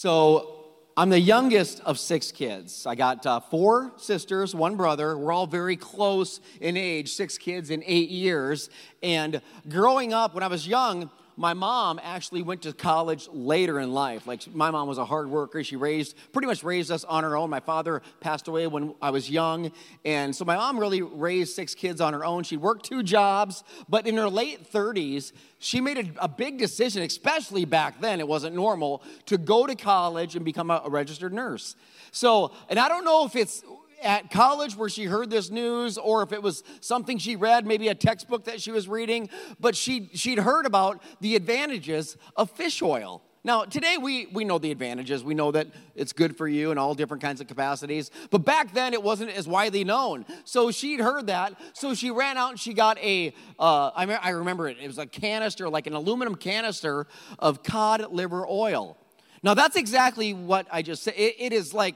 So I'm the youngest of six kids. I got uh, four sisters, one brother. We're all very close in age, six kids in eight years. And growing up, when I was young, my mom actually went to college later in life. Like my mom was a hard worker. She raised pretty much raised us on her own. My father passed away when I was young, and so my mom really raised six kids on her own. She worked two jobs, but in her late 30s, she made a, a big decision, especially back then, it wasn't normal, to go to college and become a, a registered nurse. So, and I don't know if it's at college where she heard this news or if it was something she read, maybe a textbook that she was reading, but she, she'd heard about the advantages of fish oil. Now, today we, we know the advantages. We know that it's good for you in all different kinds of capacities. But back then it wasn't as widely known. So she'd heard that. So she ran out and she got a. Uh, I, I remember it, it was a canister, like an aluminum canister of cod liver oil. Now, that's exactly what I just said. it, it is like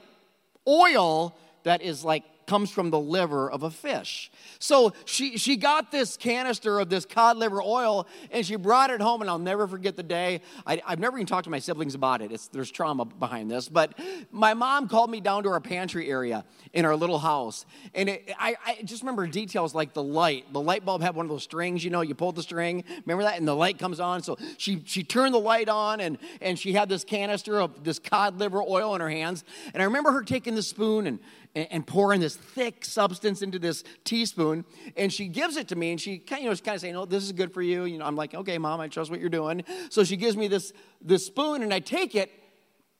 oil that is like comes from the liver of a fish. So she, she got this canister of this cod liver oil and she brought it home, and I'll never forget the day. I, have never even talked to my siblings about it. It's, there's trauma behind this. But my mom called me down to our pantry area in our little house. And it, I, I just remember details like the light. The light bulb had one of those strings, you know, you pulled the string. Remember that? And the light comes on. So she, she turned the light on and, and she had this canister of this cod liver oil in her hands. And I remember her taking the spoon and, and, pouring this thick substance into this teaspoon. And she gives it to me, and she kind of, you know, kind of saying, "Oh, this is good for you." You know, I'm like, "Okay, mom, I trust what you're doing." So she gives me this this spoon, and I take it,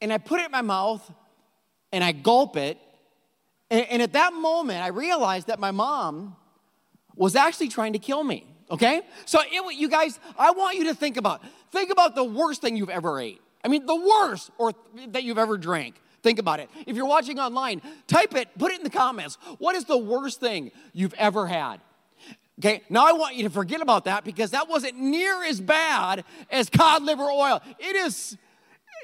and I put it in my mouth, and I gulp it. And, and at that moment, I realized that my mom was actually trying to kill me. Okay, so it, you guys, I want you to think about think about the worst thing you've ever ate. I mean, the worst or that you've ever drank. Think about it. If you're watching online, type it, put it in the comments. What is the worst thing you've ever had? Okay, now I want you to forget about that because that wasn't near as bad as cod liver oil. It is,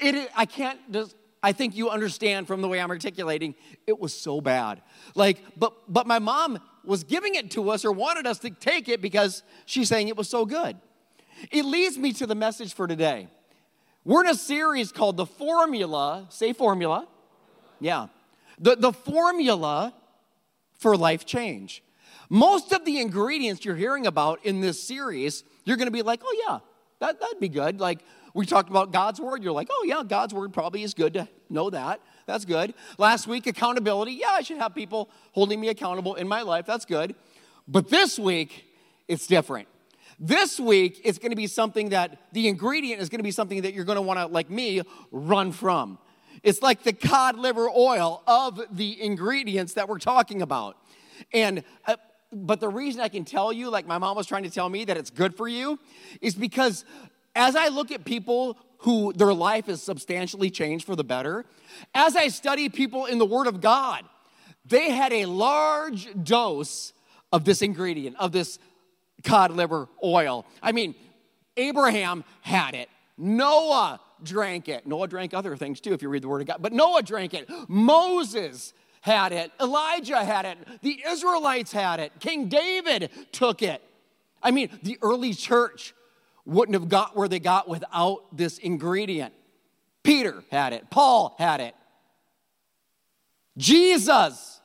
it is, I can't just, I think you understand from the way I'm articulating, it was so bad. Like, but but my mom was giving it to us or wanted us to take it because she's saying it was so good. It leads me to the message for today. We're in a series called The Formula. Say formula. Yeah. The, the formula for life change. Most of the ingredients you're hearing about in this series, you're going to be like, oh, yeah, that, that'd be good. Like, we talked about God's word. You're like, oh, yeah, God's word probably is good to know that. That's good. Last week, accountability. Yeah, I should have people holding me accountable in my life. That's good. But this week, it's different. This week, it's going to be something that the ingredient is going to be something that you're going to want to, like me, run from. It's like the cod liver oil of the ingredients that we're talking about. And, uh, but the reason I can tell you, like my mom was trying to tell me that it's good for you, is because as I look at people who their life is substantially changed for the better, as I study people in the Word of God, they had a large dose of this ingredient, of this cod liver oil. I mean, Abraham had it, Noah drank it. Noah drank other things too, if you read the Word of God, but Noah drank it. Moses had it, Elijah had it, the Israelites had it, King David took it. I mean, the early church wouldn't have got where they got without this ingredient. Peter had it, Paul had it. Jesus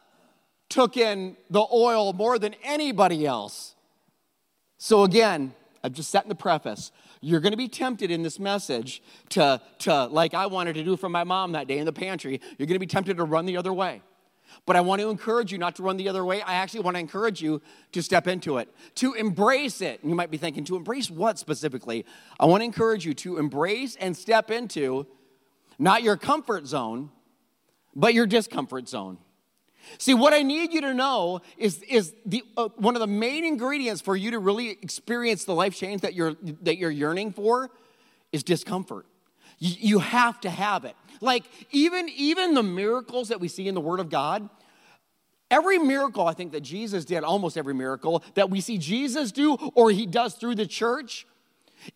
took in the oil more than anybody else. So, again, I've just set in the preface. You're going to be tempted in this message to, to, like I wanted to do for my mom that day in the pantry, you're going to be tempted to run the other way. But I want to encourage you not to run the other way. I actually want to encourage you to step into it, to embrace it. And you might be thinking, to embrace what specifically? I want to encourage you to embrace and step into not your comfort zone, but your discomfort zone. See, what I need you to know is, is the, uh, one of the main ingredients for you to really experience the life change that you're, that you're yearning for is discomfort. You, you have to have it. Like, even, even the miracles that we see in the Word of God, every miracle I think that Jesus did, almost every miracle that we see Jesus do or he does through the church,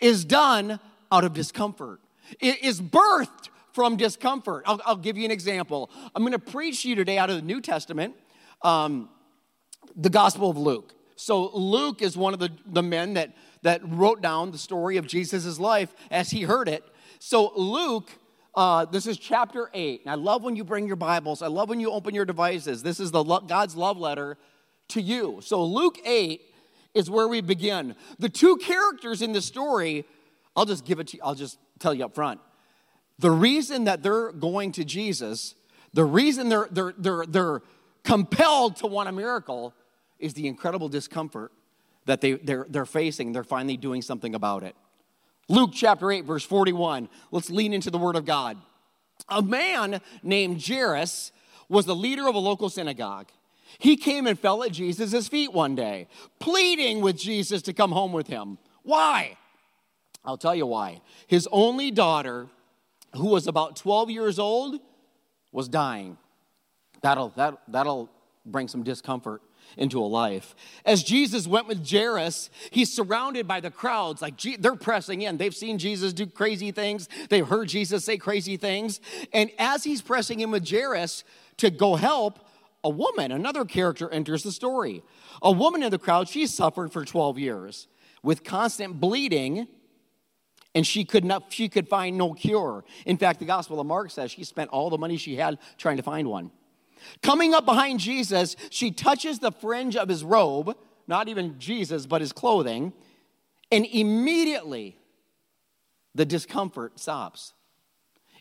is done out of discomfort. It is birthed from discomfort. I'll, I'll give you an example. I'm going to preach to you today out of the New Testament, um, the Gospel of Luke. So, Luke is one of the, the men that, that wrote down the story of Jesus' life as he heard it. So, Luke Uh, this is chapter 8. And I love when you bring your Bibles. I love when you open your devices. This is the lo- God's love letter to you. So Luke 8 is where we begin. The two characters in the story, I'll just give it to you, I'll just tell you up front. The reason that they're going to Jesus, the reason they're, they're, they're, they're compelled to want a miracle is the incredible discomfort that they, they're, they're facing. They're finally doing something about it. Luke chapter 8, verse 41. Let's lean into the word of God. A man named Jairus was the leader of a local synagogue. He came and fell at Jesus' feet one day, pleading with Jesus to come home with him. Why? I'll tell you why. His only daughter, who was about 12 years old, was dying. That'll, that, that'll bring some discomfort into a life. As Jesus went with Jairus, he's surrounded by the crowds. Like they're pressing in. They've seen Jesus do crazy things, they've heard Jesus say crazy things. And as he's pressing in with Jairus to go help, a woman, another character, enters the story. A woman in the crowd, she suffered for 12 years with constant bleeding and she could not she could find no cure in fact the gospel of mark says she spent all the money she had trying to find one coming up behind jesus she touches the fringe of his robe not even jesus but his clothing and immediately the discomfort stops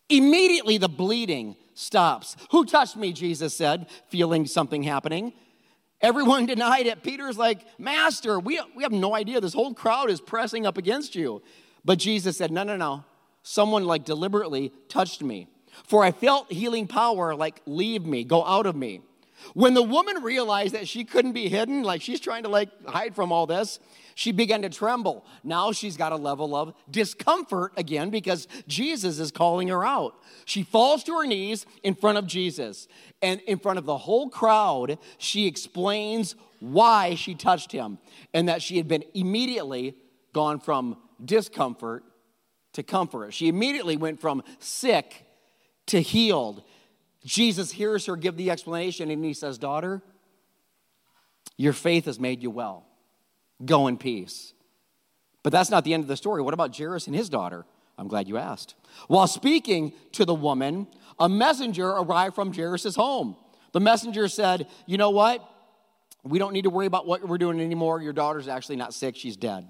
immediately the bleeding stops. Who touched me? Jesus said, feeling something happening. Everyone denied it. Peter's like, Master, we, we have no idea. This whole crowd is pressing up against you. But Jesus said, No, no, no. Someone like deliberately touched me. For I felt healing power like leave me, go out of me. When the woman realized that she couldn't be hidden, like she's trying to like hide from all this, she began to tremble. Now she's got a level of discomfort again because Jesus is calling her out. She falls to her knees in front of Jesus. And in front of the whole crowd, she explains why she touched him and that she had been immediately gone from discomfort to comfort. She immediately went from sick to healed. Jesus hears her give the explanation and he says, Daughter, your faith has made you well. Go in peace. But that's not the end of the story. What about Jairus and his daughter? I'm glad you asked. While speaking to the woman, a messenger arrived from Jairus' home. The messenger said, You know what? We don't need to worry about what we're doing anymore. Your daughter's actually not sick, she's dead.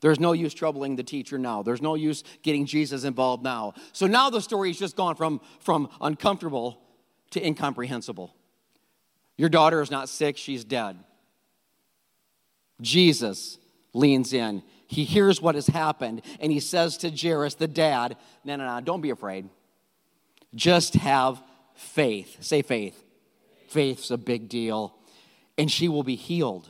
There's no use troubling the teacher now. There's no use getting Jesus involved now. So now the story's just gone from, from uncomfortable to incomprehensible. Your daughter is not sick, she's dead. Jesus leans in. He hears what has happened and he says to Jairus, the dad, No, no, no, don't be afraid. Just have faith. Say faith. Faith's a big deal. And she will be healed.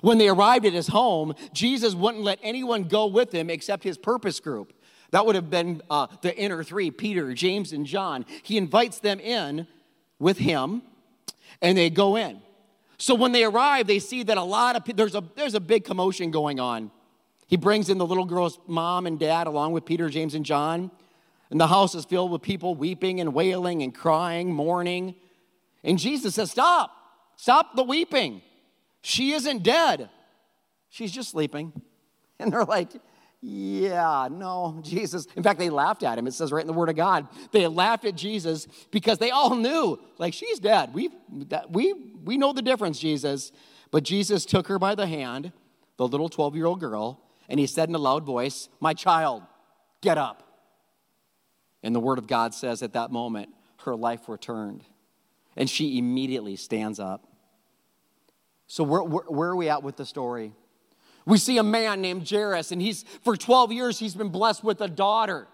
When they arrived at his home, Jesus wouldn't let anyone go with him except his purpose group. That would have been uh, the inner three Peter, James, and John. He invites them in with him, and they go in. So when they arrive, they see that a lot of there's a there's a big commotion going on. He brings in the little girl's mom and dad along with Peter, James, and John. And the house is filled with people weeping and wailing and crying, mourning. And Jesus says, Stop, stop the weeping. She isn't dead, she's just sleeping. And they're like, yeah, no, Jesus. In fact, they laughed at him. It says right in the Word of God. They laughed at Jesus because they all knew, like, she's dead. We, we, we know the difference, Jesus. But Jesus took her by the hand, the little 12 year old girl, and he said in a loud voice, My child, get up. And the Word of God says at that moment, her life returned. And she immediately stands up. So, where, where, where are we at with the story? We see a man named Jairus, and he's for 12 years he's been blessed with a daughter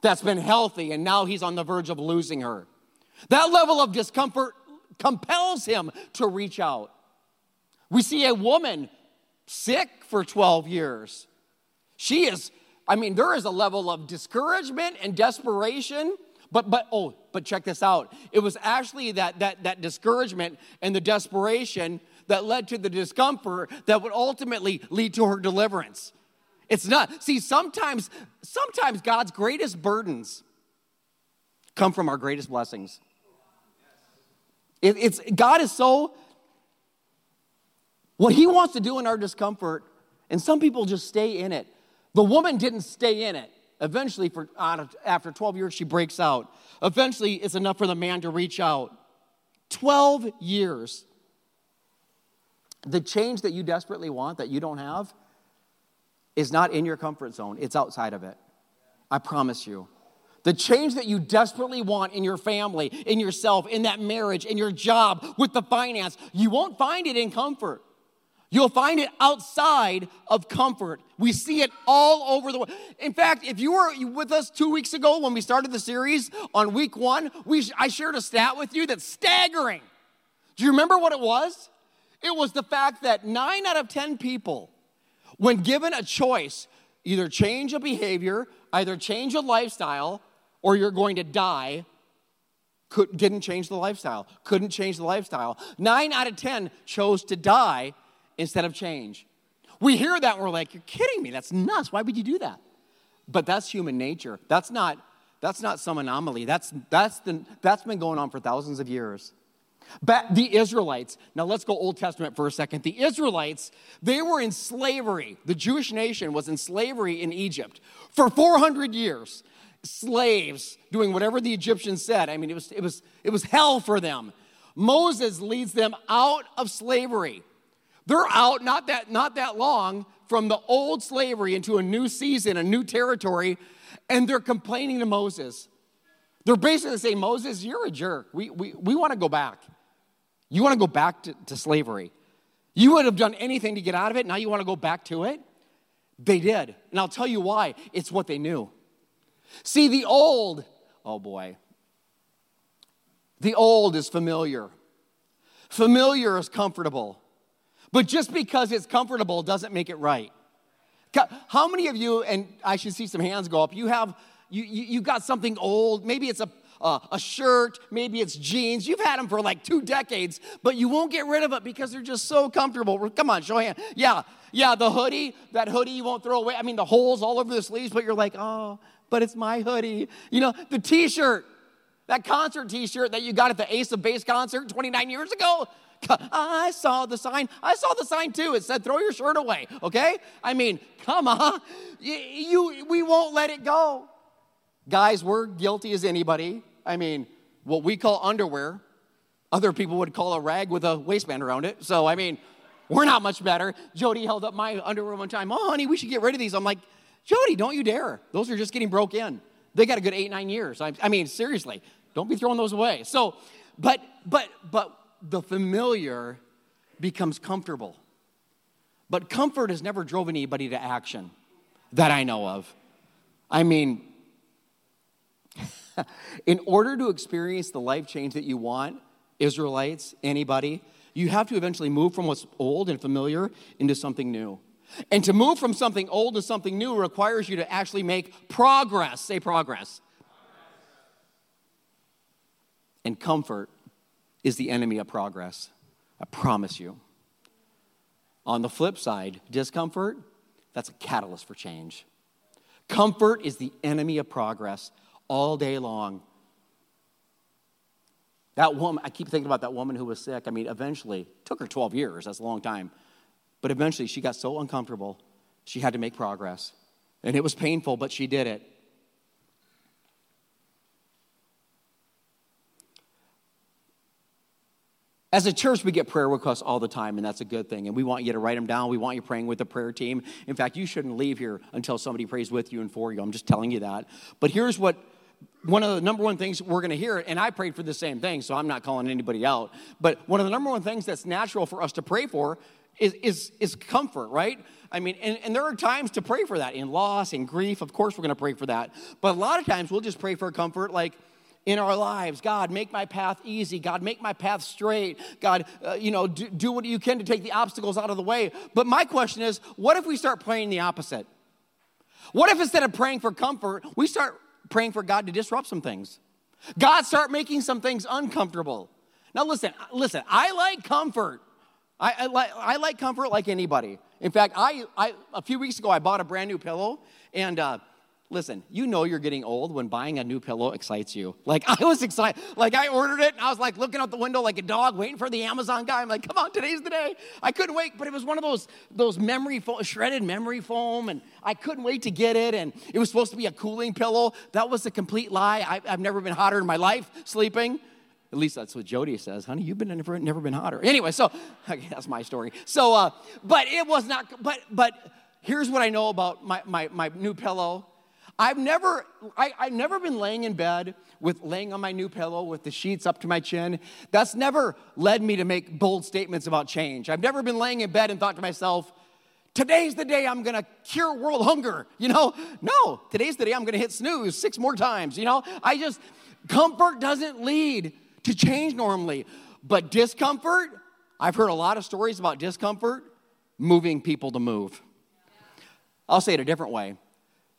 that's been healthy, and now he's on the verge of losing her. That level of discomfort compels him to reach out. We see a woman sick for 12 years. She is, I mean, there is a level of discouragement and desperation. But but oh, but check this out. It was actually that that that discouragement and the desperation that led to the discomfort that would ultimately lead to her deliverance. It's not. See, sometimes, sometimes God's greatest burdens come from our greatest blessings. It, it's God is so what He wants to do in our discomfort, and some people just stay in it. The woman didn't stay in it. Eventually, for, after 12 years, she breaks out. Eventually, it's enough for the man to reach out. 12 years. The change that you desperately want that you don't have is not in your comfort zone, it's outside of it. I promise you. The change that you desperately want in your family, in yourself, in that marriage, in your job, with the finance, you won't find it in comfort. You'll find it outside of comfort. We see it all over the world. In fact, if you were with us two weeks ago when we started the series on week one, we, I shared a stat with you that's staggering. Do you remember what it was? It was the fact that nine out of 10 people, when given a choice, either change a behavior, either change a lifestyle, or you're going to die, could, didn't change the lifestyle, couldn't change the lifestyle. Nine out of 10 chose to die instead of change. We hear that and we're like, you're kidding me. That's nuts. Why would you do that? But that's human nature. That's not, that's not some anomaly. That's, that's, the, that's been going on for thousands of years. But the Israelites, now let's go Old Testament for a second. The Israelites, they were in slavery. The Jewish nation was in slavery in Egypt for 400 years. Slaves doing whatever the Egyptians said. I mean, it was, it was, it was hell for them. Moses leads them out of slavery. They're out not that, not that long from the old slavery into a new season, a new territory, and they're complaining to Moses. They're basically saying, Moses, you're a jerk. We, we, we want to go back. You want to go back to, to slavery. You would have done anything to get out of it. Now you want to go back to it? They did. And I'll tell you why. It's what they knew. See, the old, oh boy, the old is familiar. Familiar is comfortable. But just because it's comfortable doesn't make it right. How many of you, and I should see some hands go up, you have, you, you, you got something old, maybe it's a, uh, a shirt, maybe it's jeans. You've had them for like two decades, but you won't get rid of it because they're just so comfortable. Come on, show hand. Yeah, yeah, the hoodie, that hoodie you won't throw away. I mean, the holes all over the sleeves, but you're like, oh, but it's my hoodie. You know, the t shirt, that concert t shirt that you got at the Ace of Base concert 29 years ago. I saw the sign. I saw the sign too. It said, throw your shirt away, okay? I mean, come on. You, you, we won't let it go. Guys, we're guilty as anybody. I mean, what we call underwear, other people would call a rag with a waistband around it. So, I mean, we're not much better. Jody held up my underwear one time. Oh, honey, we should get rid of these. I'm like, Jody, don't you dare. Those are just getting broke in. They got a good eight, nine years. I, I mean, seriously, don't be throwing those away. So, but, but, but the familiar becomes comfortable. But comfort has never driven anybody to action that I know of. I mean, in order to experience the life change that you want, Israelites, anybody, you have to eventually move from what's old and familiar into something new. And to move from something old to something new requires you to actually make progress. Say progress. And comfort is the enemy of progress. I promise you. On the flip side, discomfort, that's a catalyst for change. Comfort is the enemy of progress all day long. That woman, I keep thinking about that woman who was sick. I mean, eventually, took her 12 years, that's a long time. But eventually, she got so uncomfortable, she had to make progress. And it was painful, but she did it. As a church, we get prayer requests all the time, and that's a good thing. And we want you to write them down. We want you praying with the prayer team. In fact, you shouldn't leave here until somebody prays with you and for you. I'm just telling you that. But here's what one of the number one things we're going to hear, and I prayed for the same thing, so I'm not calling anybody out. But one of the number one things that's natural for us to pray for is, is, is comfort, right? I mean, and, and there are times to pray for that in loss and grief. Of course, we're going to pray for that. But a lot of times we'll just pray for comfort, like, in our lives. God, make my path easy. God, make my path straight. God, uh, you know, do, do what you can to take the obstacles out of the way. But my question is, what if we start praying the opposite? What if instead of praying for comfort, we start praying for God to disrupt some things? God start making some things uncomfortable. Now listen, listen, I like comfort. I, I, like, I like comfort like anybody. In fact, I, I, a few weeks ago, I bought a brand new pillow, and uh, Listen, you know you're getting old when buying a new pillow excites you. Like I was excited. Like I ordered it and I was like looking out the window like a dog waiting for the Amazon guy. I'm like, come on, today's the day. I couldn't wait, but it was one of those those memory shredded memory foam, and I couldn't wait to get it. And it was supposed to be a cooling pillow. That was a complete lie. I, have never been hotter in my life sleeping. At least that's what Jody says, honey. You've been never, never been hotter. Anyway, so okay, that's my story. So, uh, but it was not. But but here's what I know about my my, my new pillow I've never, I, I've never been laying in bed with laying on my new pillow with the sheets up to my chin. That's never led me to make bold statements about change. I've never been laying in bed and thought to myself, today's the day I'm gonna cure world hunger. You know, no, today's the day I'm gonna hit snooze six more times. You know, I just, comfort doesn't lead to change normally, but discomfort, I've heard a lot of stories about discomfort moving people to move. I'll say it a different way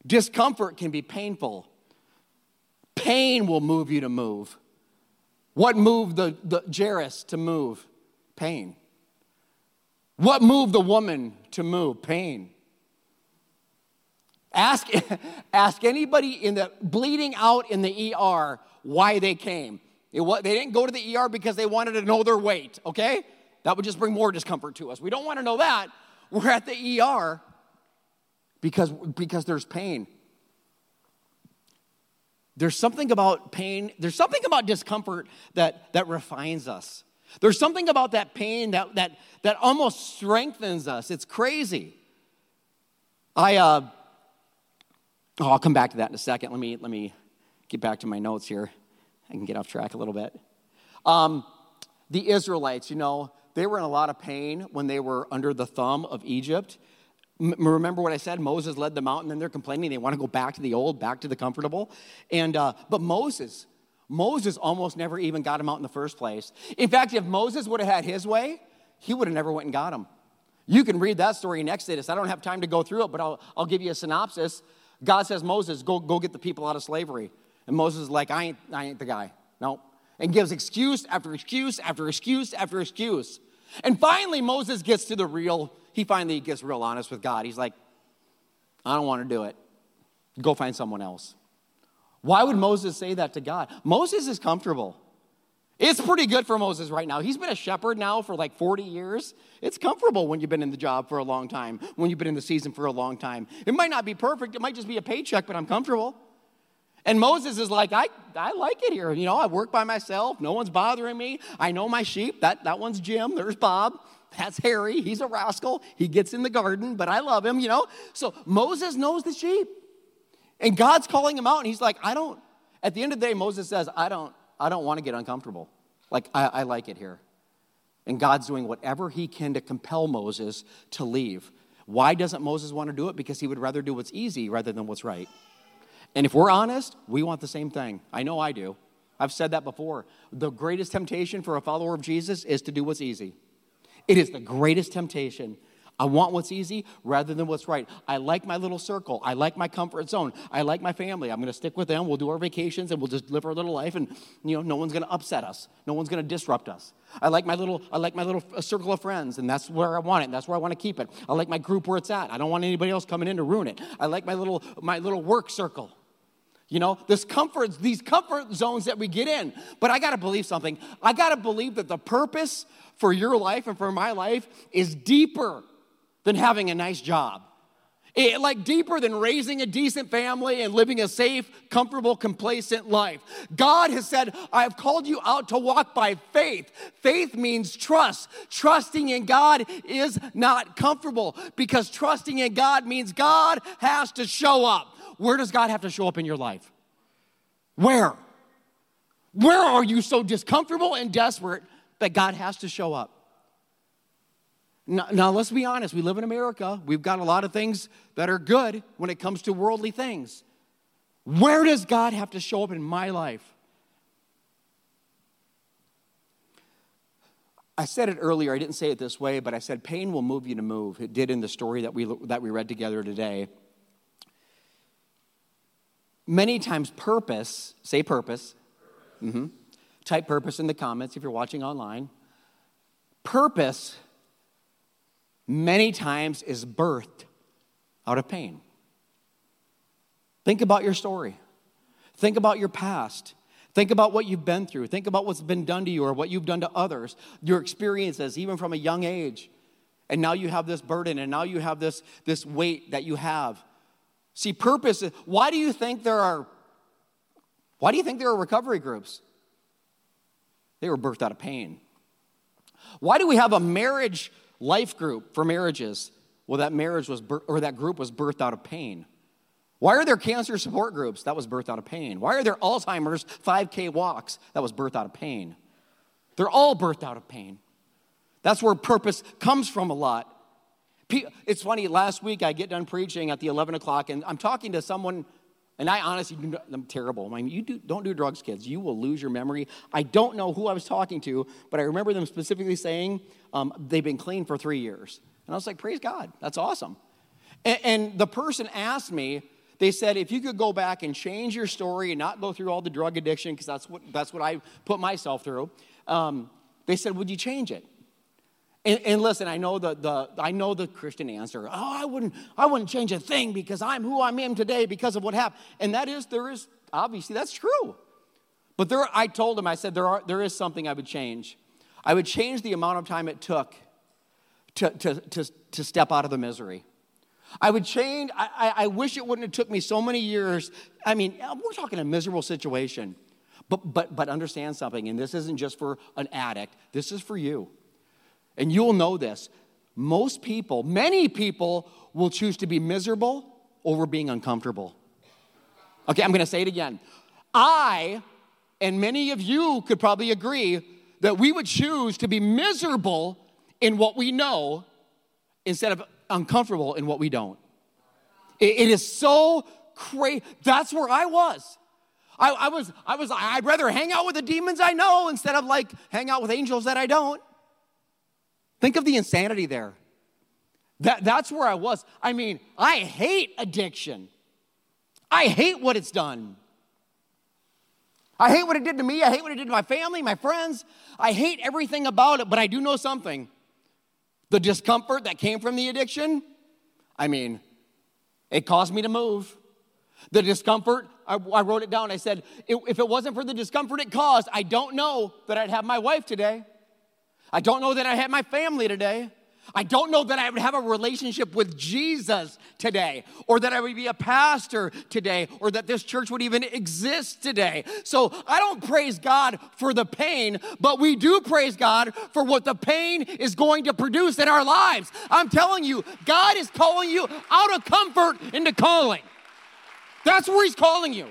Discomfort can be painful. Pain will move you to move. What moved the, the Jairus to move? Pain. What moved the woman to move? Pain. Ask, ask anybody in the bleeding out in the ER why they came. It, they didn't go to the ER because they wanted to know their weight, okay? That would just bring more discomfort to us. We don't want to know that. We're at the ER because, because there's pain. There's something about pain, there's something about discomfort that, that refines us. There's something about that pain that, that, that almost strengthens us. It's crazy. I, uh, oh, I'll come back to that in a second. Let me, let me get back to my notes here. I can get off track a little bit. Um, the Israelites, you know, they were in a lot of pain when they were under the thumb of Egypt. Remember what I said? Moses led them out, and then they're complaining they want to go back to the old, back to the comfortable. And uh, but Moses, Moses almost never even got him out in the first place. In fact, if Moses would have had his way, he would have never went and got him. You can read that story in Exodus. I don't have time to go through it, but I'll, I'll give you a synopsis. God says, Moses, go, go get the people out of slavery. And Moses is like, I ain't, I ain't the guy. No. And gives excuse after excuse after excuse after excuse. And finally, Moses gets to the real he finally gets real honest with God. He's like, I don't want to do it. Go find someone else. Why would Moses say that to God? Moses is comfortable. It's pretty good for Moses right now. He's been a shepherd now for like 40 years. It's comfortable when you've been in the job for a long time, when you've been in the season for a long time. It might not be perfect, it might just be a paycheck, but I'm comfortable. And Moses is like, I, I like it here. You know, I work by myself. No one's bothering me. I know my sheep. That, that one's Jim. There's Bob. That's Harry. He's a rascal. He gets in the garden, but I love him, you know? So Moses knows the sheep. And God's calling him out, and he's like, I don't, at the end of the day, Moses says, I don't, I don't want to get uncomfortable. Like, I, I like it here. And God's doing whatever he can to compel Moses to leave. Why doesn't Moses want to do it? Because he would rather do what's easy rather than what's right. And if we're honest, we want the same thing. I know I do. I've said that before. The greatest temptation for a follower of Jesus is to do what's easy. It is the greatest temptation. I want what's easy rather than what's right. I like my little circle. I like my comfort zone. I like my family. I'm going to stick with them. We'll do our vacations and we'll just live our little life and you know no one's going to upset us. No one's going to disrupt us. I like my little I like my little uh, circle of friends and that's where I want it. That's where I want to keep it. I like my group where it's at. I don't want anybody else coming in to ruin it. I like my little my little work circle. You know, this comfort, these comfort zones that we get in. But I got to believe something. I got to believe that the purpose for your life and for my life is deeper than having a nice job. It, like deeper than raising a decent family and living a safe, comfortable, complacent life. God has said, I have called you out to walk by faith. Faith means trust. Trusting in God is not comfortable because trusting in God means God has to show up. Where does God have to show up in your life? Where? Where are you so discomfortable and desperate that God has to show up? Now, now, let's be honest. We live in America. We've got a lot of things that are good when it comes to worldly things. Where does God have to show up in my life? I said it earlier. I didn't say it this way, but I said pain will move you to move. It did in the story that we, that we read together today. Many times, purpose, say purpose, mm-hmm. type purpose in the comments if you're watching online. Purpose, many times, is birthed out of pain. Think about your story. Think about your past. Think about what you've been through. Think about what's been done to you or what you've done to others, your experiences, even from a young age. And now you have this burden and now you have this, this weight that you have. See, purpose, why do you think there are why do you think there are recovery groups? They were birthed out of pain. Why do we have a marriage life group for marriages? Well, that marriage was or that group was birthed out of pain. Why are there cancer support groups? That was birthed out of pain. Why are there Alzheimer's 5K walks? That was birthed out of pain. They're all birthed out of pain. That's where purpose comes from a lot. It's funny, last week I get done preaching at the 11 o'clock, and I'm talking to someone, and I honestly, I'm terrible. I mean, you do, don't do drugs, kids. You will lose your memory. I don't know who I was talking to, but I remember them specifically saying um, they've been clean for three years. And I was like, praise God, that's awesome. And, and the person asked me, they said, if you could go back and change your story and not go through all the drug addiction, because that's what, that's what I put myself through, um, they said, would you change it? And, and, listen, I know the, the I know the Christian answer. Oh, I wouldn't I wouldn't change a thing because I'm who I am today because of what happened. And that is there is obviously that's true. But there I told him I said there are there is something I would change. I would change the amount of time it took to, to, to, to step out of the misery. I would change, I, I, wish it wouldn't have took me so many years. I mean, uh, we're talking a miserable situation. But, but, but understand something, and this isn't just for an addict, this is for you. And you'll know this. Most people, many people, will choose to be miserable over being uncomfortable. Okay, I'm gonna say it again. I, and many of you could probably agree, that we would choose to be miserable in what we know instead of uncomfortable in what we don't. it, it is so crazy. That's where I was. I, I, was, I was, I'd rather hang out with the demons I know instead of like hang out with angels that I don't. Think of the insanity there. That, that's where I was. I mean, I hate addiction. I hate what it's done. I hate what it did to me. I hate what it did to my family, my friends. I hate everything about it, but I do know something. The discomfort that came from the addiction, I mean, it caused me to move. The discomfort, I, I wrote it down. I said, if it wasn't for the discomfort it caused, I don't know that I'd have my wife today. I don't know that I had my family today. I don't know that I would have a relationship with Jesus today, or that I would be a pastor today, or that this church would even exist today. So I don't praise God for the pain, but we do praise God for what the pain is going to produce in our lives. I'm telling you, God is calling you out of comfort into calling. That's where He's calling you.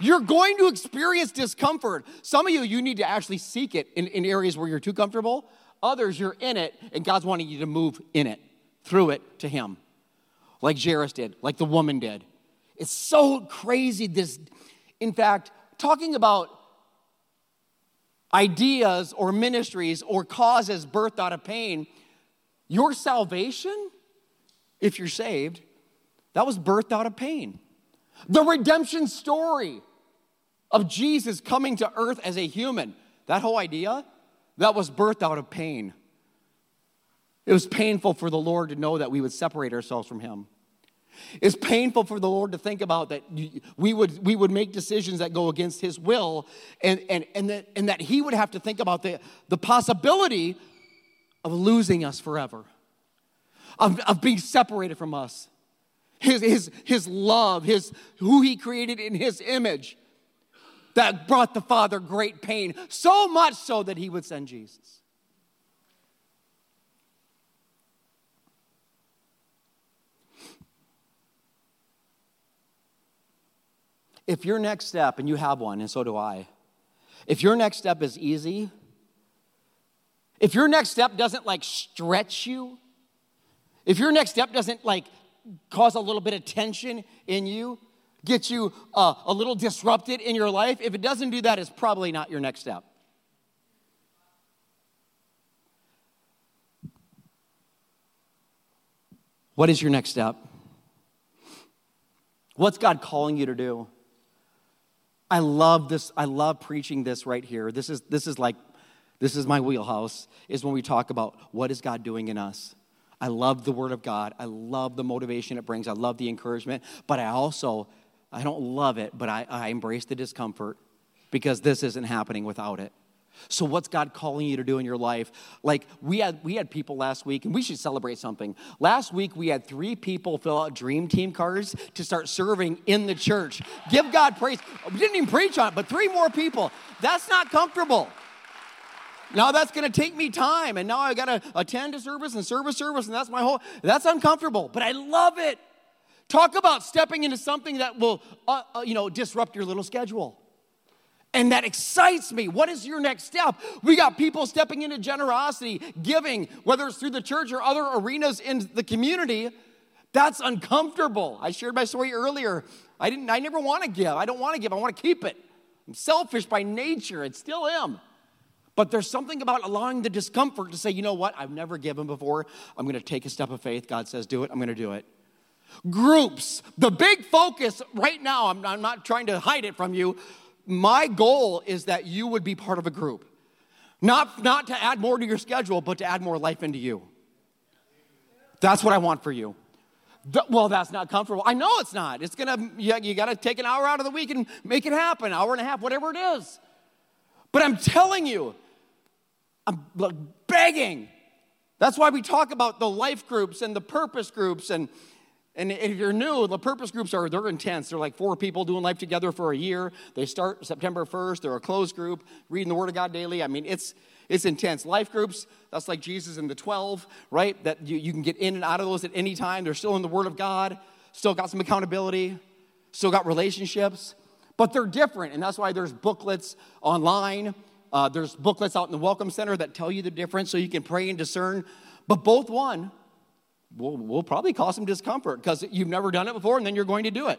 You're going to experience discomfort. Some of you, you need to actually seek it in, in areas where you're too comfortable. Others, you're in it, and God's wanting you to move in it, through it to Him, like Jairus did, like the woman did. It's so crazy. This, in fact, talking about ideas or ministries or causes birthed out of pain, your salvation, if you're saved, that was birthed out of pain. The redemption story of Jesus coming to earth as a human, that whole idea, that was birthed out of pain. It was painful for the Lord to know that we would separate ourselves from Him. It's painful for the Lord to think about that we would, we would make decisions that go against His will and, and, and, that, and that He would have to think about the, the possibility of losing us forever, of, of being separated from us. His, his, his love, his, who He created in His image that brought the Father great pain, so much so that he would send Jesus. If your next step, and you have one, and so do I, if your next step is easy, if your next step doesn't like stretch you, if your next step doesn't like cause a little bit of tension in you, get you uh, a little disrupted in your life, if it doesn't do that, it's probably not your next step. What is your next step? What's God calling you to do? I love this. I love preaching this right here. This is, this is like, this is my wheelhouse, is when we talk about what is God doing in us. I love the Word of God. I love the motivation it brings. I love the encouragement. But I also I don't love it, but I, I embrace the discomfort because this isn't happening without it. So what's God calling you to do in your life? Like we had we had people last week and we should celebrate something. Last week we had 3 people fill out dream team cards to start serving in the church. Give God praise. We didn't even preach on it, but 3 more people. That's not comfortable. Now that's going to take me time and now I got to attend a service and serve a service and that's my whole that's uncomfortable, but I love it. Talk about stepping into something that will uh, uh, you know disrupt your little schedule. And that excites me. What is your next step? We got people stepping into generosity, giving, whether it's through the church or other arenas in the community. That's uncomfortable. I shared my story earlier. I didn't I never want to give. I don't want to give. I want to keep it. I'm selfish by nature. It still am. But there's something about allowing the discomfort to say, you know what? I've never given before. I'm going to take a step of faith. God says, do it. I'm going to do it. Groups. The big focus right now, I'm, I'm not trying to hide it from you my goal is that you would be part of a group. Not, not to add more to your schedule, but to add more life into you. That's what I want for you. well, that's not comfortable. I know it's not. It's gonna, you, you gotta take an hour out of the week and make it happen, hour and a half, whatever it is. But I'm telling you, I'm like begging. That's why we talk about the life groups and the purpose groups and and if you're new, the purpose groups are they're intense. They're like four people doing life together for a year. They start September 1st. They're a closed group, reading the Word of God daily. I mean, it's it's intense. Life groups, that's like Jesus and the 12, right? That you, you can get in and out of those at any time. They're still in the Word of God, still got some accountability, still got relationships, but they're different. And that's why there's booklets online. Uh, there's booklets out in the Welcome Center that tell you the difference so you can pray and discern. But both one, will, will probably cause some discomfort because you've never done it before and then you're going to do it.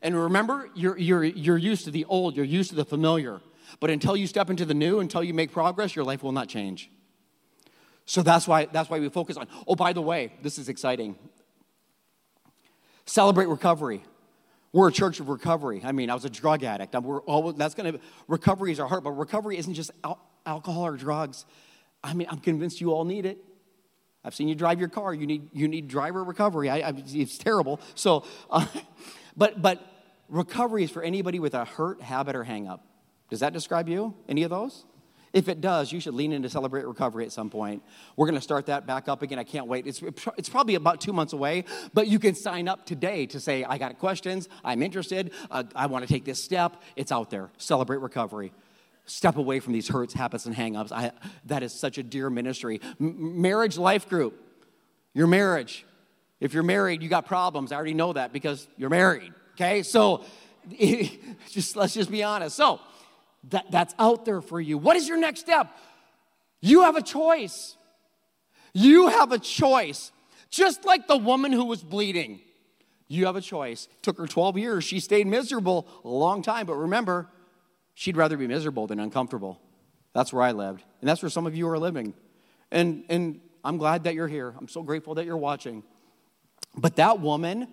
And remember, you're, you're, you're used to the old, you're used to the familiar. But until you step into the new, until you make progress, your life will not change. So that's why, that's why we focus on. Oh, by the way, this is exciting. Celebrate recovery. We're a church of recovery. I mean, I was a drug addict. We're that's going to recovery is our heart, but recovery isn't just al- alcohol or drugs. I mean, I'm convinced you all need it. I've seen you drive your car. You need, you need driver recovery. I, I, it's terrible. So, uh, but, but recovery is for anybody with a hurt, habit, or hangup. Does that describe you? Any of those? If it does, you should lean in to celebrate recovery at some point. We're going to start that back up again. I can't wait. It's, it's probably about two months away, but you can sign up today to say, I got questions, I'm interested, uh, I want to take this step. It's out there. Celebrate recovery step away from these hurts, habits, and hangups. I, that is such a dear ministry. M- marriage life group, your marriage. If you're married, you got problems. I already know that because you're married. Okay, so just let's just be honest. So that, that's out there for you. What is your next step? You have a choice. You have a choice. Just like the woman who was bleeding, you have a choice. Took her 12 years. She stayed miserable a long time, but remember, She'd rather be miserable than uncomfortable. That's where I lived. And that's where some of you are living. And, and I'm glad that you're here. I'm so grateful that you're watching. But that woman,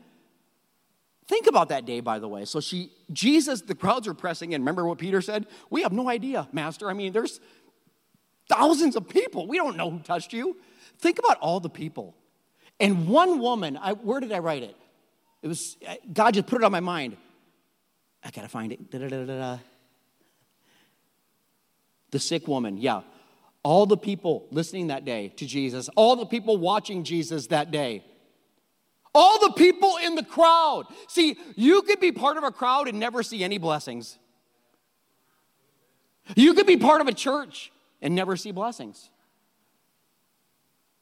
think about that day, by the way. So she, Jesus, the crowds are pressing in. Remember what Peter said? We have no idea, Master. I mean, there's thousands of people. We don't know who touched you. Think about all the people. And one woman, I, where did I write it? It was, uh, God just put it on my mind. I gotta find it. Da-da-da-da-da the sick woman, yeah. All the people listening that day to Jesus, all the people watching Jesus that day, all the people in the crowd. See, you could be part of a crowd and never see any blessings. You could be part of a church and never see blessings.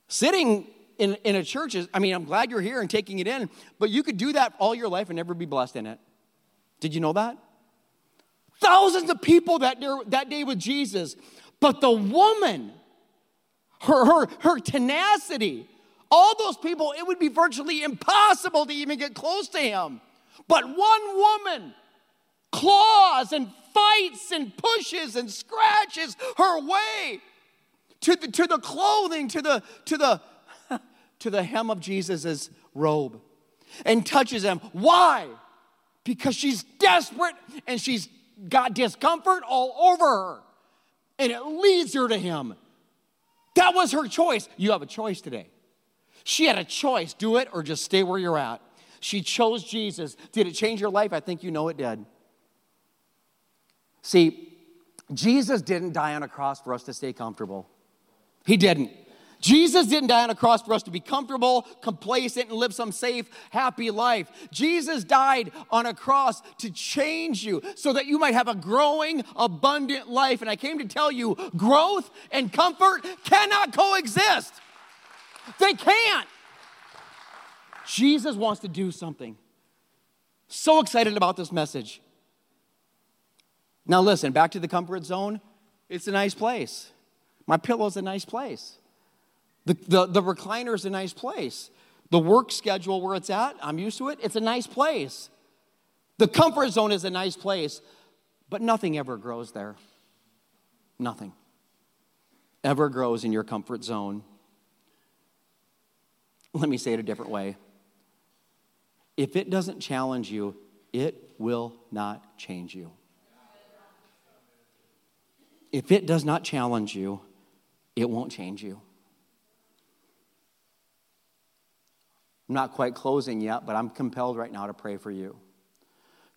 Sitting in, in a church is, I mean, I'm glad you're here and taking it in, but you could do that all your life and never be blessed in it. Did you know that? Thousands of people that that day with Jesus. But the woman, her, her, her tenacity, all those people, it would be virtually impossible to even get close to him. But one woman claws and fights and pushes and scratches her way to the, to the clothing, to the, to the, to the hem of Jesus' robe and touches him. Why? Because she's desperate and she's got discomfort all over her, and it leads her to Him. That was her choice. You have a choice today. She had a choice do it or just stay where you're at. She chose Jesus. Did it change your life? I think you know it did. See, Jesus didn't die on a cross for us to stay comfortable. He didn't. Jesus didn't die on a cross for us to be comfortable, complacent, and live some safe, happy life. Jesus died on a cross to change you so that you might have a growing, abundant life. And I came to tell you growth and comfort cannot coexist. They can't. Jesus wants to do something. So excited about this message. Now, listen, back to the comfort zone. It's a nice place. My pillow's a nice place. The, the, the recliner is a nice place. The work schedule where it's at, I'm used to it, it's a nice place. The comfort zone is a nice place, but nothing ever grows there. Nothing ever grows in your comfort zone. Let me say it a different way. If it doesn't challenge you, it will not change you. If it does not challenge you, it won't change you. I'm not quite closing yet, but I'm compelled right now to pray for you,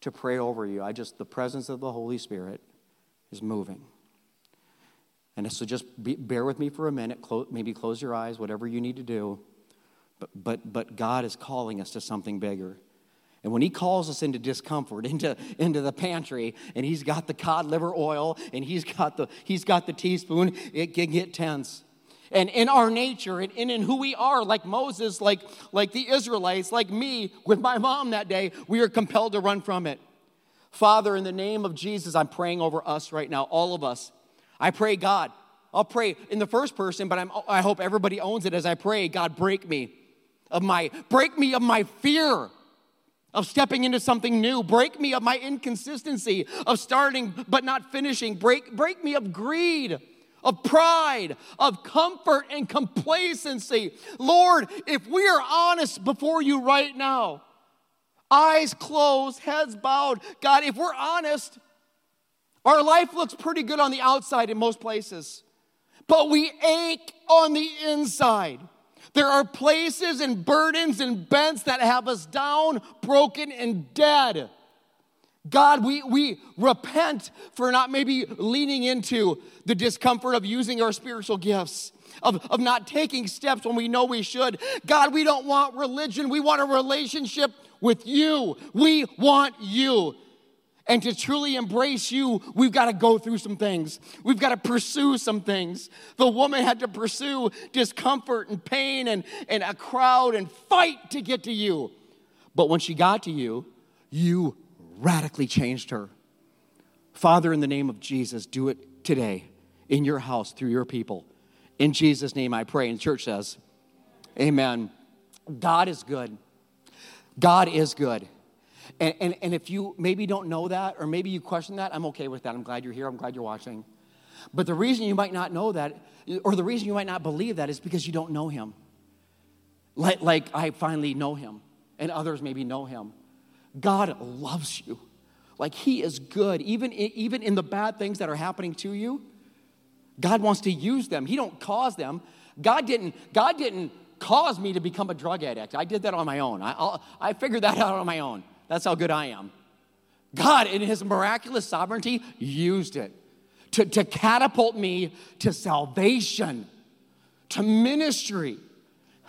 to pray over you. I just, the presence of the Holy Spirit is moving. And so just be, bear with me for a minute, close, maybe close your eyes, whatever you need to do. But, but, but God is calling us to something bigger. And when he calls us into discomfort, into, into the pantry, and he's got the cod liver oil and he's got the, he's got the teaspoon, it can get tense. And in our nature and in, in who we are, like Moses, like, like the Israelites, like me with my mom that day, we are compelled to run from it. Father, in the name of Jesus, I'm praying over us right now, all of us. I pray, God, I'll pray in the first person, but I'm, I hope everybody owns it as I pray. God, break me of my, break me of my fear of stepping into something new. Break me of my inconsistency of starting but not finishing. Break, break me of greed, of pride, of comfort and complacency. Lord, if we are honest before you right now, eyes closed, heads bowed, God, if we're honest, our life looks pretty good on the outside in most places, but we ache on the inside. There are places and burdens and bents that have us down, broken, and dead. God, we, we repent for not maybe leaning into the discomfort of using our spiritual gifts, of, of not taking steps when we know we should. God, we don't want religion, we want a relationship with you. We want you. And to truly embrace you, we've got to go through some things. We've got to pursue some things. The woman had to pursue discomfort and pain and, and a crowd and fight to get to you. But when she got to you, you radically changed her. Father, in the name of Jesus, do it today in your house through your people. In Jesus' name I pray. And church says, Amen. God is good. God is good. And, and, and if you maybe don't know that, or maybe you question that, I'm okay with that. I'm glad you're here. I'm glad you're watching. But the reason you might not know that, or the reason you might not believe that, is because you don't know Him. Like, like I finally know Him, and others maybe know Him. God loves you. Like He is good. Even, even in the bad things that are happening to you, God wants to use them. He don't cause them. God didn't, God didn't cause me to become a drug addict. I did that on my own. I, I'll, I figured that out on my own. That's how good I am. God, in His miraculous sovereignty, used it to, to catapult me to salvation, to ministry.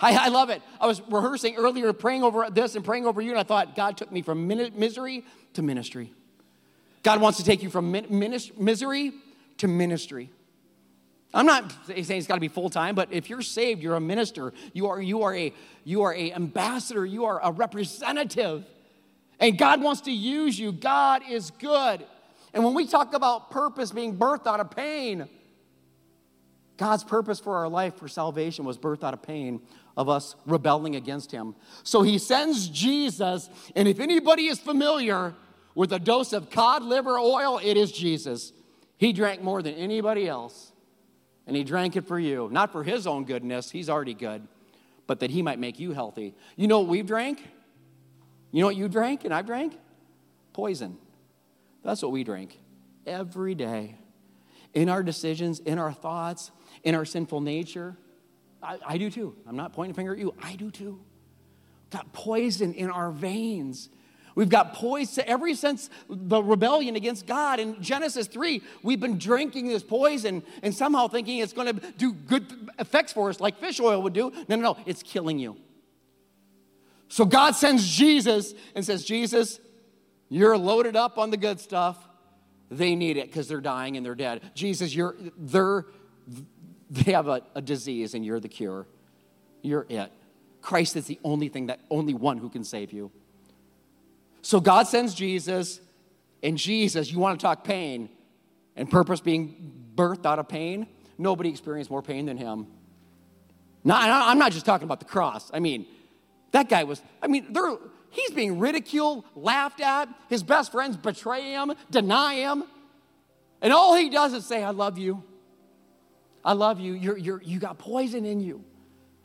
I, I love it. I was rehearsing earlier, praying over this and praying over you, and I thought God took me from misery to ministry. God wants to take you from misery to ministry. I'm not saying it's got to be full time, but if you're saved, you're a minister. You are you are a you are a ambassador. You are a representative and God wants to use you. God is good. And when we talk about purpose being birthed out of pain, God's purpose for our life for salvation was birthed out of pain of us rebelling against Him. So He sends Jesus, and if anybody is familiar with a dose of cod liver oil, it is Jesus. He drank more than anybody else, and He drank it for you, not for His own goodness, He's already good, but that He might make you healthy. You know what we've drank? You know what you drank and I drank? Poison. That's what we drink every day. In our decisions, in our thoughts, in our sinful nature. I, I do too. I'm not pointing a finger at you. I do too. got poison in our veins. We've got poison ever since the rebellion against God in Genesis 3. We've been drinking this poison and somehow thinking it's going to do good effects for us, like fish oil would do. No, no, no, it's killing you. So God sends Jesus and says, Jesus, you're loaded up on the good stuff. They need it because they're dying and they're dead. Jesus, you're they're they have a, a disease and you're the cure. You're it. Christ is the only thing that only one who can save you. So God sends Jesus, and Jesus, you want to talk pain and purpose being birthed out of pain? Nobody experienced more pain than him. Not, I'm not just talking about the cross. I mean, that guy was, I mean, he's being ridiculed, laughed at. His best friends betray him, deny him. And all he does is say, I love you. I love you. You're, you're, you got poison in you.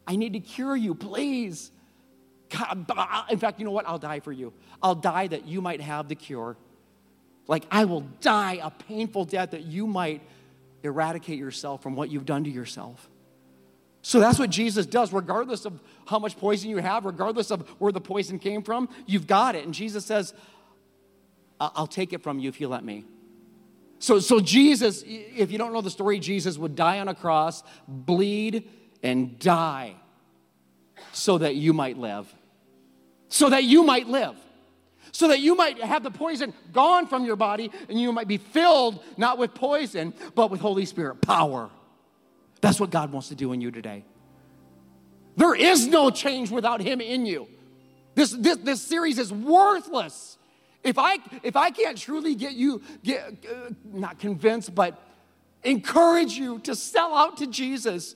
I need to cure you, please. God, in fact, you know what? I'll die for you. I'll die that you might have the cure. Like, I will die a painful death that you might eradicate yourself from what you've done to yourself. So that's what Jesus does, regardless of how much poison you have, regardless of where the poison came from, you've got it. And Jesus says, I'll take it from you if you let me. So, so Jesus, if you don't know the story, Jesus would die on a cross, bleed, and die so that you might live. So that you might live. So that you might have the poison gone from your body and you might be filled not with poison, but with Holy Spirit power. That's what God wants to do in you today. There is no change without Him in you. This, this, this series is worthless. If I, if I can't truly get you, get, uh, not convinced, but encourage you to sell out to Jesus,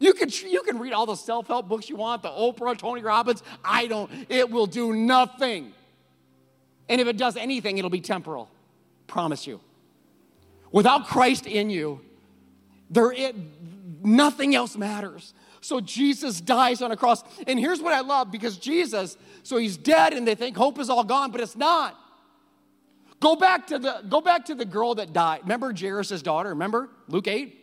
you can, you can read all the self help books you want, the Oprah, Tony Robbins. I don't, it will do nothing. And if it does anything, it'll be temporal. Promise you. Without Christ in you, there it, nothing else matters. So Jesus dies on a cross. And here's what I love because Jesus, so he's dead and they think hope is all gone, but it's not. Go back to the go back to the girl that died. Remember Jairus' daughter? Remember Luke 8?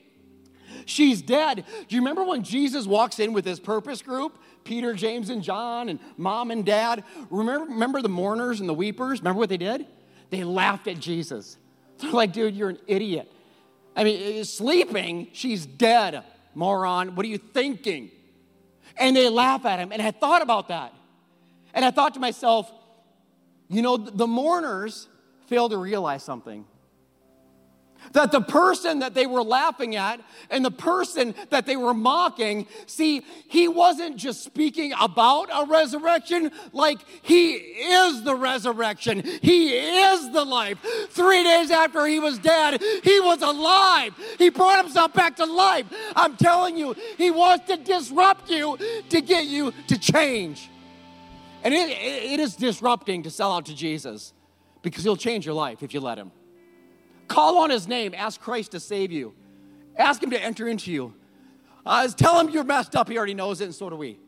She's dead. Do you remember when Jesus walks in with his purpose group? Peter, James, and John, and mom and dad. Remember, remember the mourners and the weepers? Remember what they did? They laughed at Jesus. They're like, dude, you're an idiot. I mean, uh, sleeping, she's dead, moron. What are you thinking? And they laugh at him. And I thought about that. And I thought to myself, you know, the mourners fail to realize something. That the person that they were laughing at and the person that they were mocking, see, he wasn't just speaking about a resurrection, like he is the resurrection. He is the life. Three days after he was dead, he was alive. He brought himself back to life. I'm telling you, he wants to disrupt you to get you to change. And it, it is disrupting to sell out to Jesus because he'll change your life if you let him. Call on his name. Ask Christ to save you. Ask him to enter into you. Uh, tell him you're messed up. He already knows it, and so do we.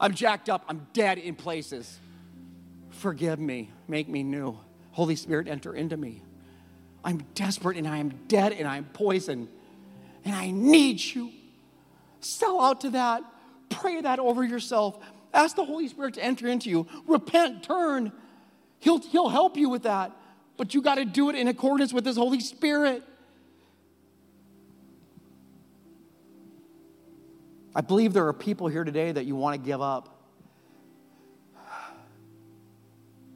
I'm jacked up. I'm dead in places. Forgive me. Make me new. Holy Spirit, enter into me. I'm desperate and I am dead and I'm poisoned and I need you. Sell out to that. Pray that over yourself. Ask the Holy Spirit to enter into you. Repent, turn. He'll, he'll help you with that but you got to do it in accordance with His Holy Spirit. I believe there are people here today that you want to give up.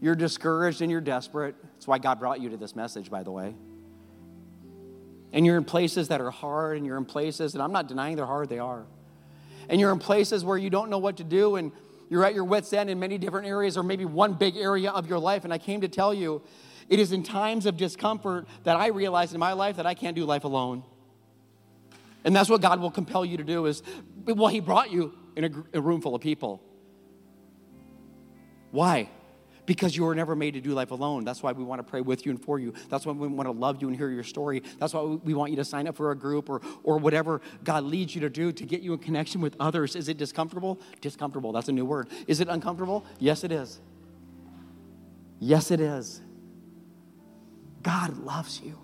You're discouraged and you're desperate. That's why God brought you to this message, by the way. And you're in places that are hard, and you're in places, and I'm not denying they're hard, they are. And you're in places where you don't know what to do, and you're at your wits' end in many different areas, or maybe one big area of your life. And I came to tell you it is in times of discomfort that I realize in my life that I can't do life alone. And that's what God will compel you to do is, well, He brought you in a, a room full of people. Why? Because you were never made to do life alone. That's why we want to pray with you and for you. That's why we want to love you and hear your story. That's why we want you to sign up for a group or, or whatever God leads you to do to get you in connection with others. Is it discomfortable? Discomfortable. That's a new word. Is it uncomfortable? Yes, it is. Yes, it is. God loves you.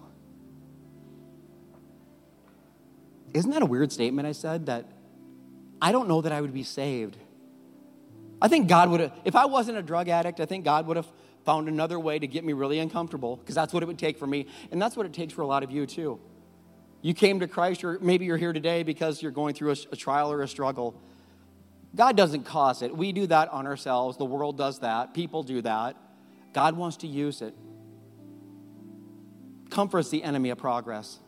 Isn't that a weird statement I said? That I don't know that I would be saved I think God would have, if I wasn't a drug addict, I think God would have found another way to get me really uncomfortable because that's what it would take for me. And that's what it takes for a lot of you too. You came to Christ, or maybe you're here today because you're going through a, a trial or a struggle. God doesn't cause it. We do that on ourselves. The world does that. People do that. God wants to use it. Comfort is the enemy of progress.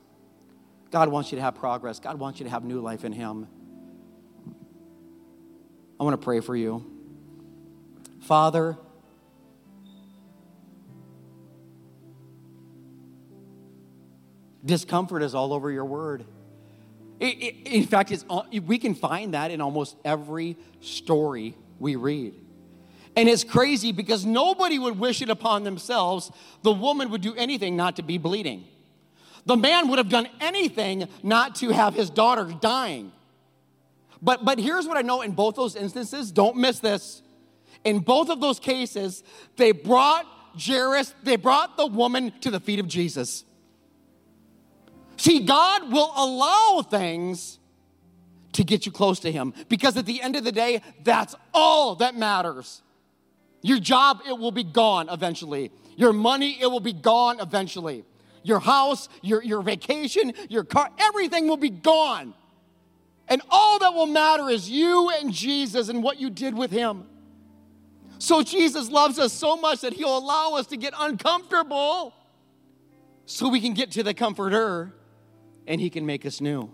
God wants you to have progress. God wants you to have new life in Him. I want to pray for you. Father, discomfort is all over your word. In fact, it's, we can find that in almost every story we read. And it's crazy because nobody would wish it upon themselves. The woman would do anything not to be bleeding. The man would have done anything not to have his daughter dying. But, but here's what I know in both those instances don't miss this. In both of those cases, they brought Jairus, they brought the woman to the feet of Jesus. See, God will allow things to get you close to Him because at the end of the day, that's all that matters. Your job, it will be gone eventually. Your money, it will be gone eventually. Your house, your, your vacation, your car, everything will be gone. And all that will matter is you and Jesus and what you did with Him. So Jesus loves us so much that He'll allow us to get uncomfortable so we can get to the Comforter and He can make us new.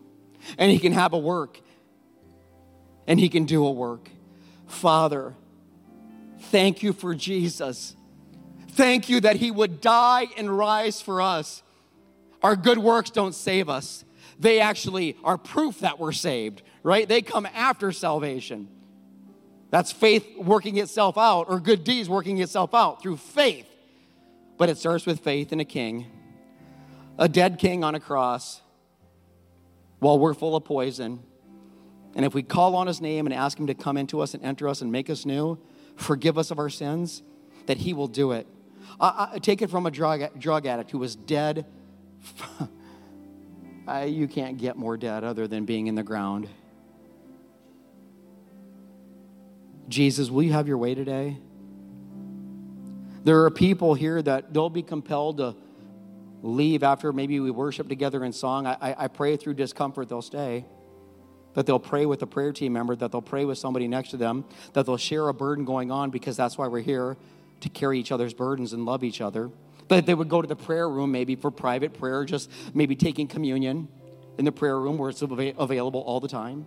And He can have a work. And He can do a work. Father, thank you for Jesus. Thank you that He would die and rise for us. Our good works don't save us, they actually are proof that we're saved, right? They come after salvation. That's faith working itself out, or good deeds working itself out through faith. But it starts with faith in a king, a dead king on a cross while we're full of poison. And if we call on his name and ask him to come into us and enter us and make us new, forgive us of our sins, that he will do it. I, I take it from a drug, drug addict who was dead. I, you can't get more dead other than being in the ground. Jesus, will you have your way today? There are people here that they'll be compelled to leave after maybe we worship together in song. I, I pray through discomfort they'll stay, that they'll pray with a prayer team member, that they'll pray with somebody next to them, that they'll share a burden going on because that's why we're here to carry each other's burdens and love each other. That they would go to the prayer room maybe for private prayer, just maybe taking communion in the prayer room where it's available all the time.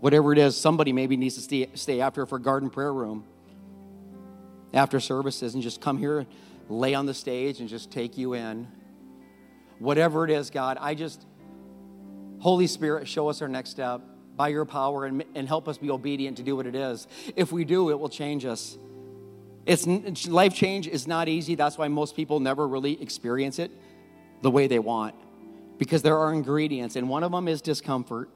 Whatever it is, somebody maybe needs to stay, stay after for garden prayer room after services and just come here lay on the stage and just take you in. Whatever it is, God, I just, Holy Spirit, show us our next step by your power and, and help us be obedient to do what it is. If we do, it will change us. It's, life change is not easy. That's why most people never really experience it the way they want because there are ingredients, and one of them is discomfort.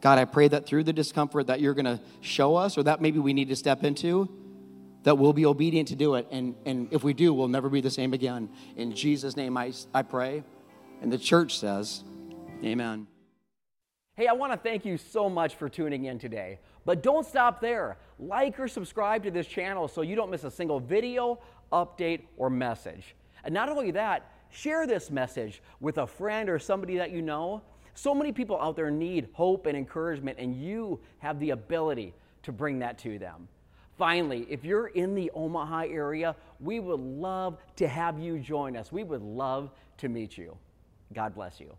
God, I pray that through the discomfort that you're going to show us, or that maybe we need to step into, that we'll be obedient to do it. And, and if we do, we'll never be the same again. In Jesus' name, I, I pray. And the church says, Amen. Hey, I want to thank you so much for tuning in today. But don't stop there. Like or subscribe to this channel so you don't miss a single video, update, or message. And not only that, share this message with a friend or somebody that you know. So many people out there need hope and encouragement, and you have the ability to bring that to them. Finally, if you're in the Omaha area, we would love to have you join us. We would love to meet you. God bless you.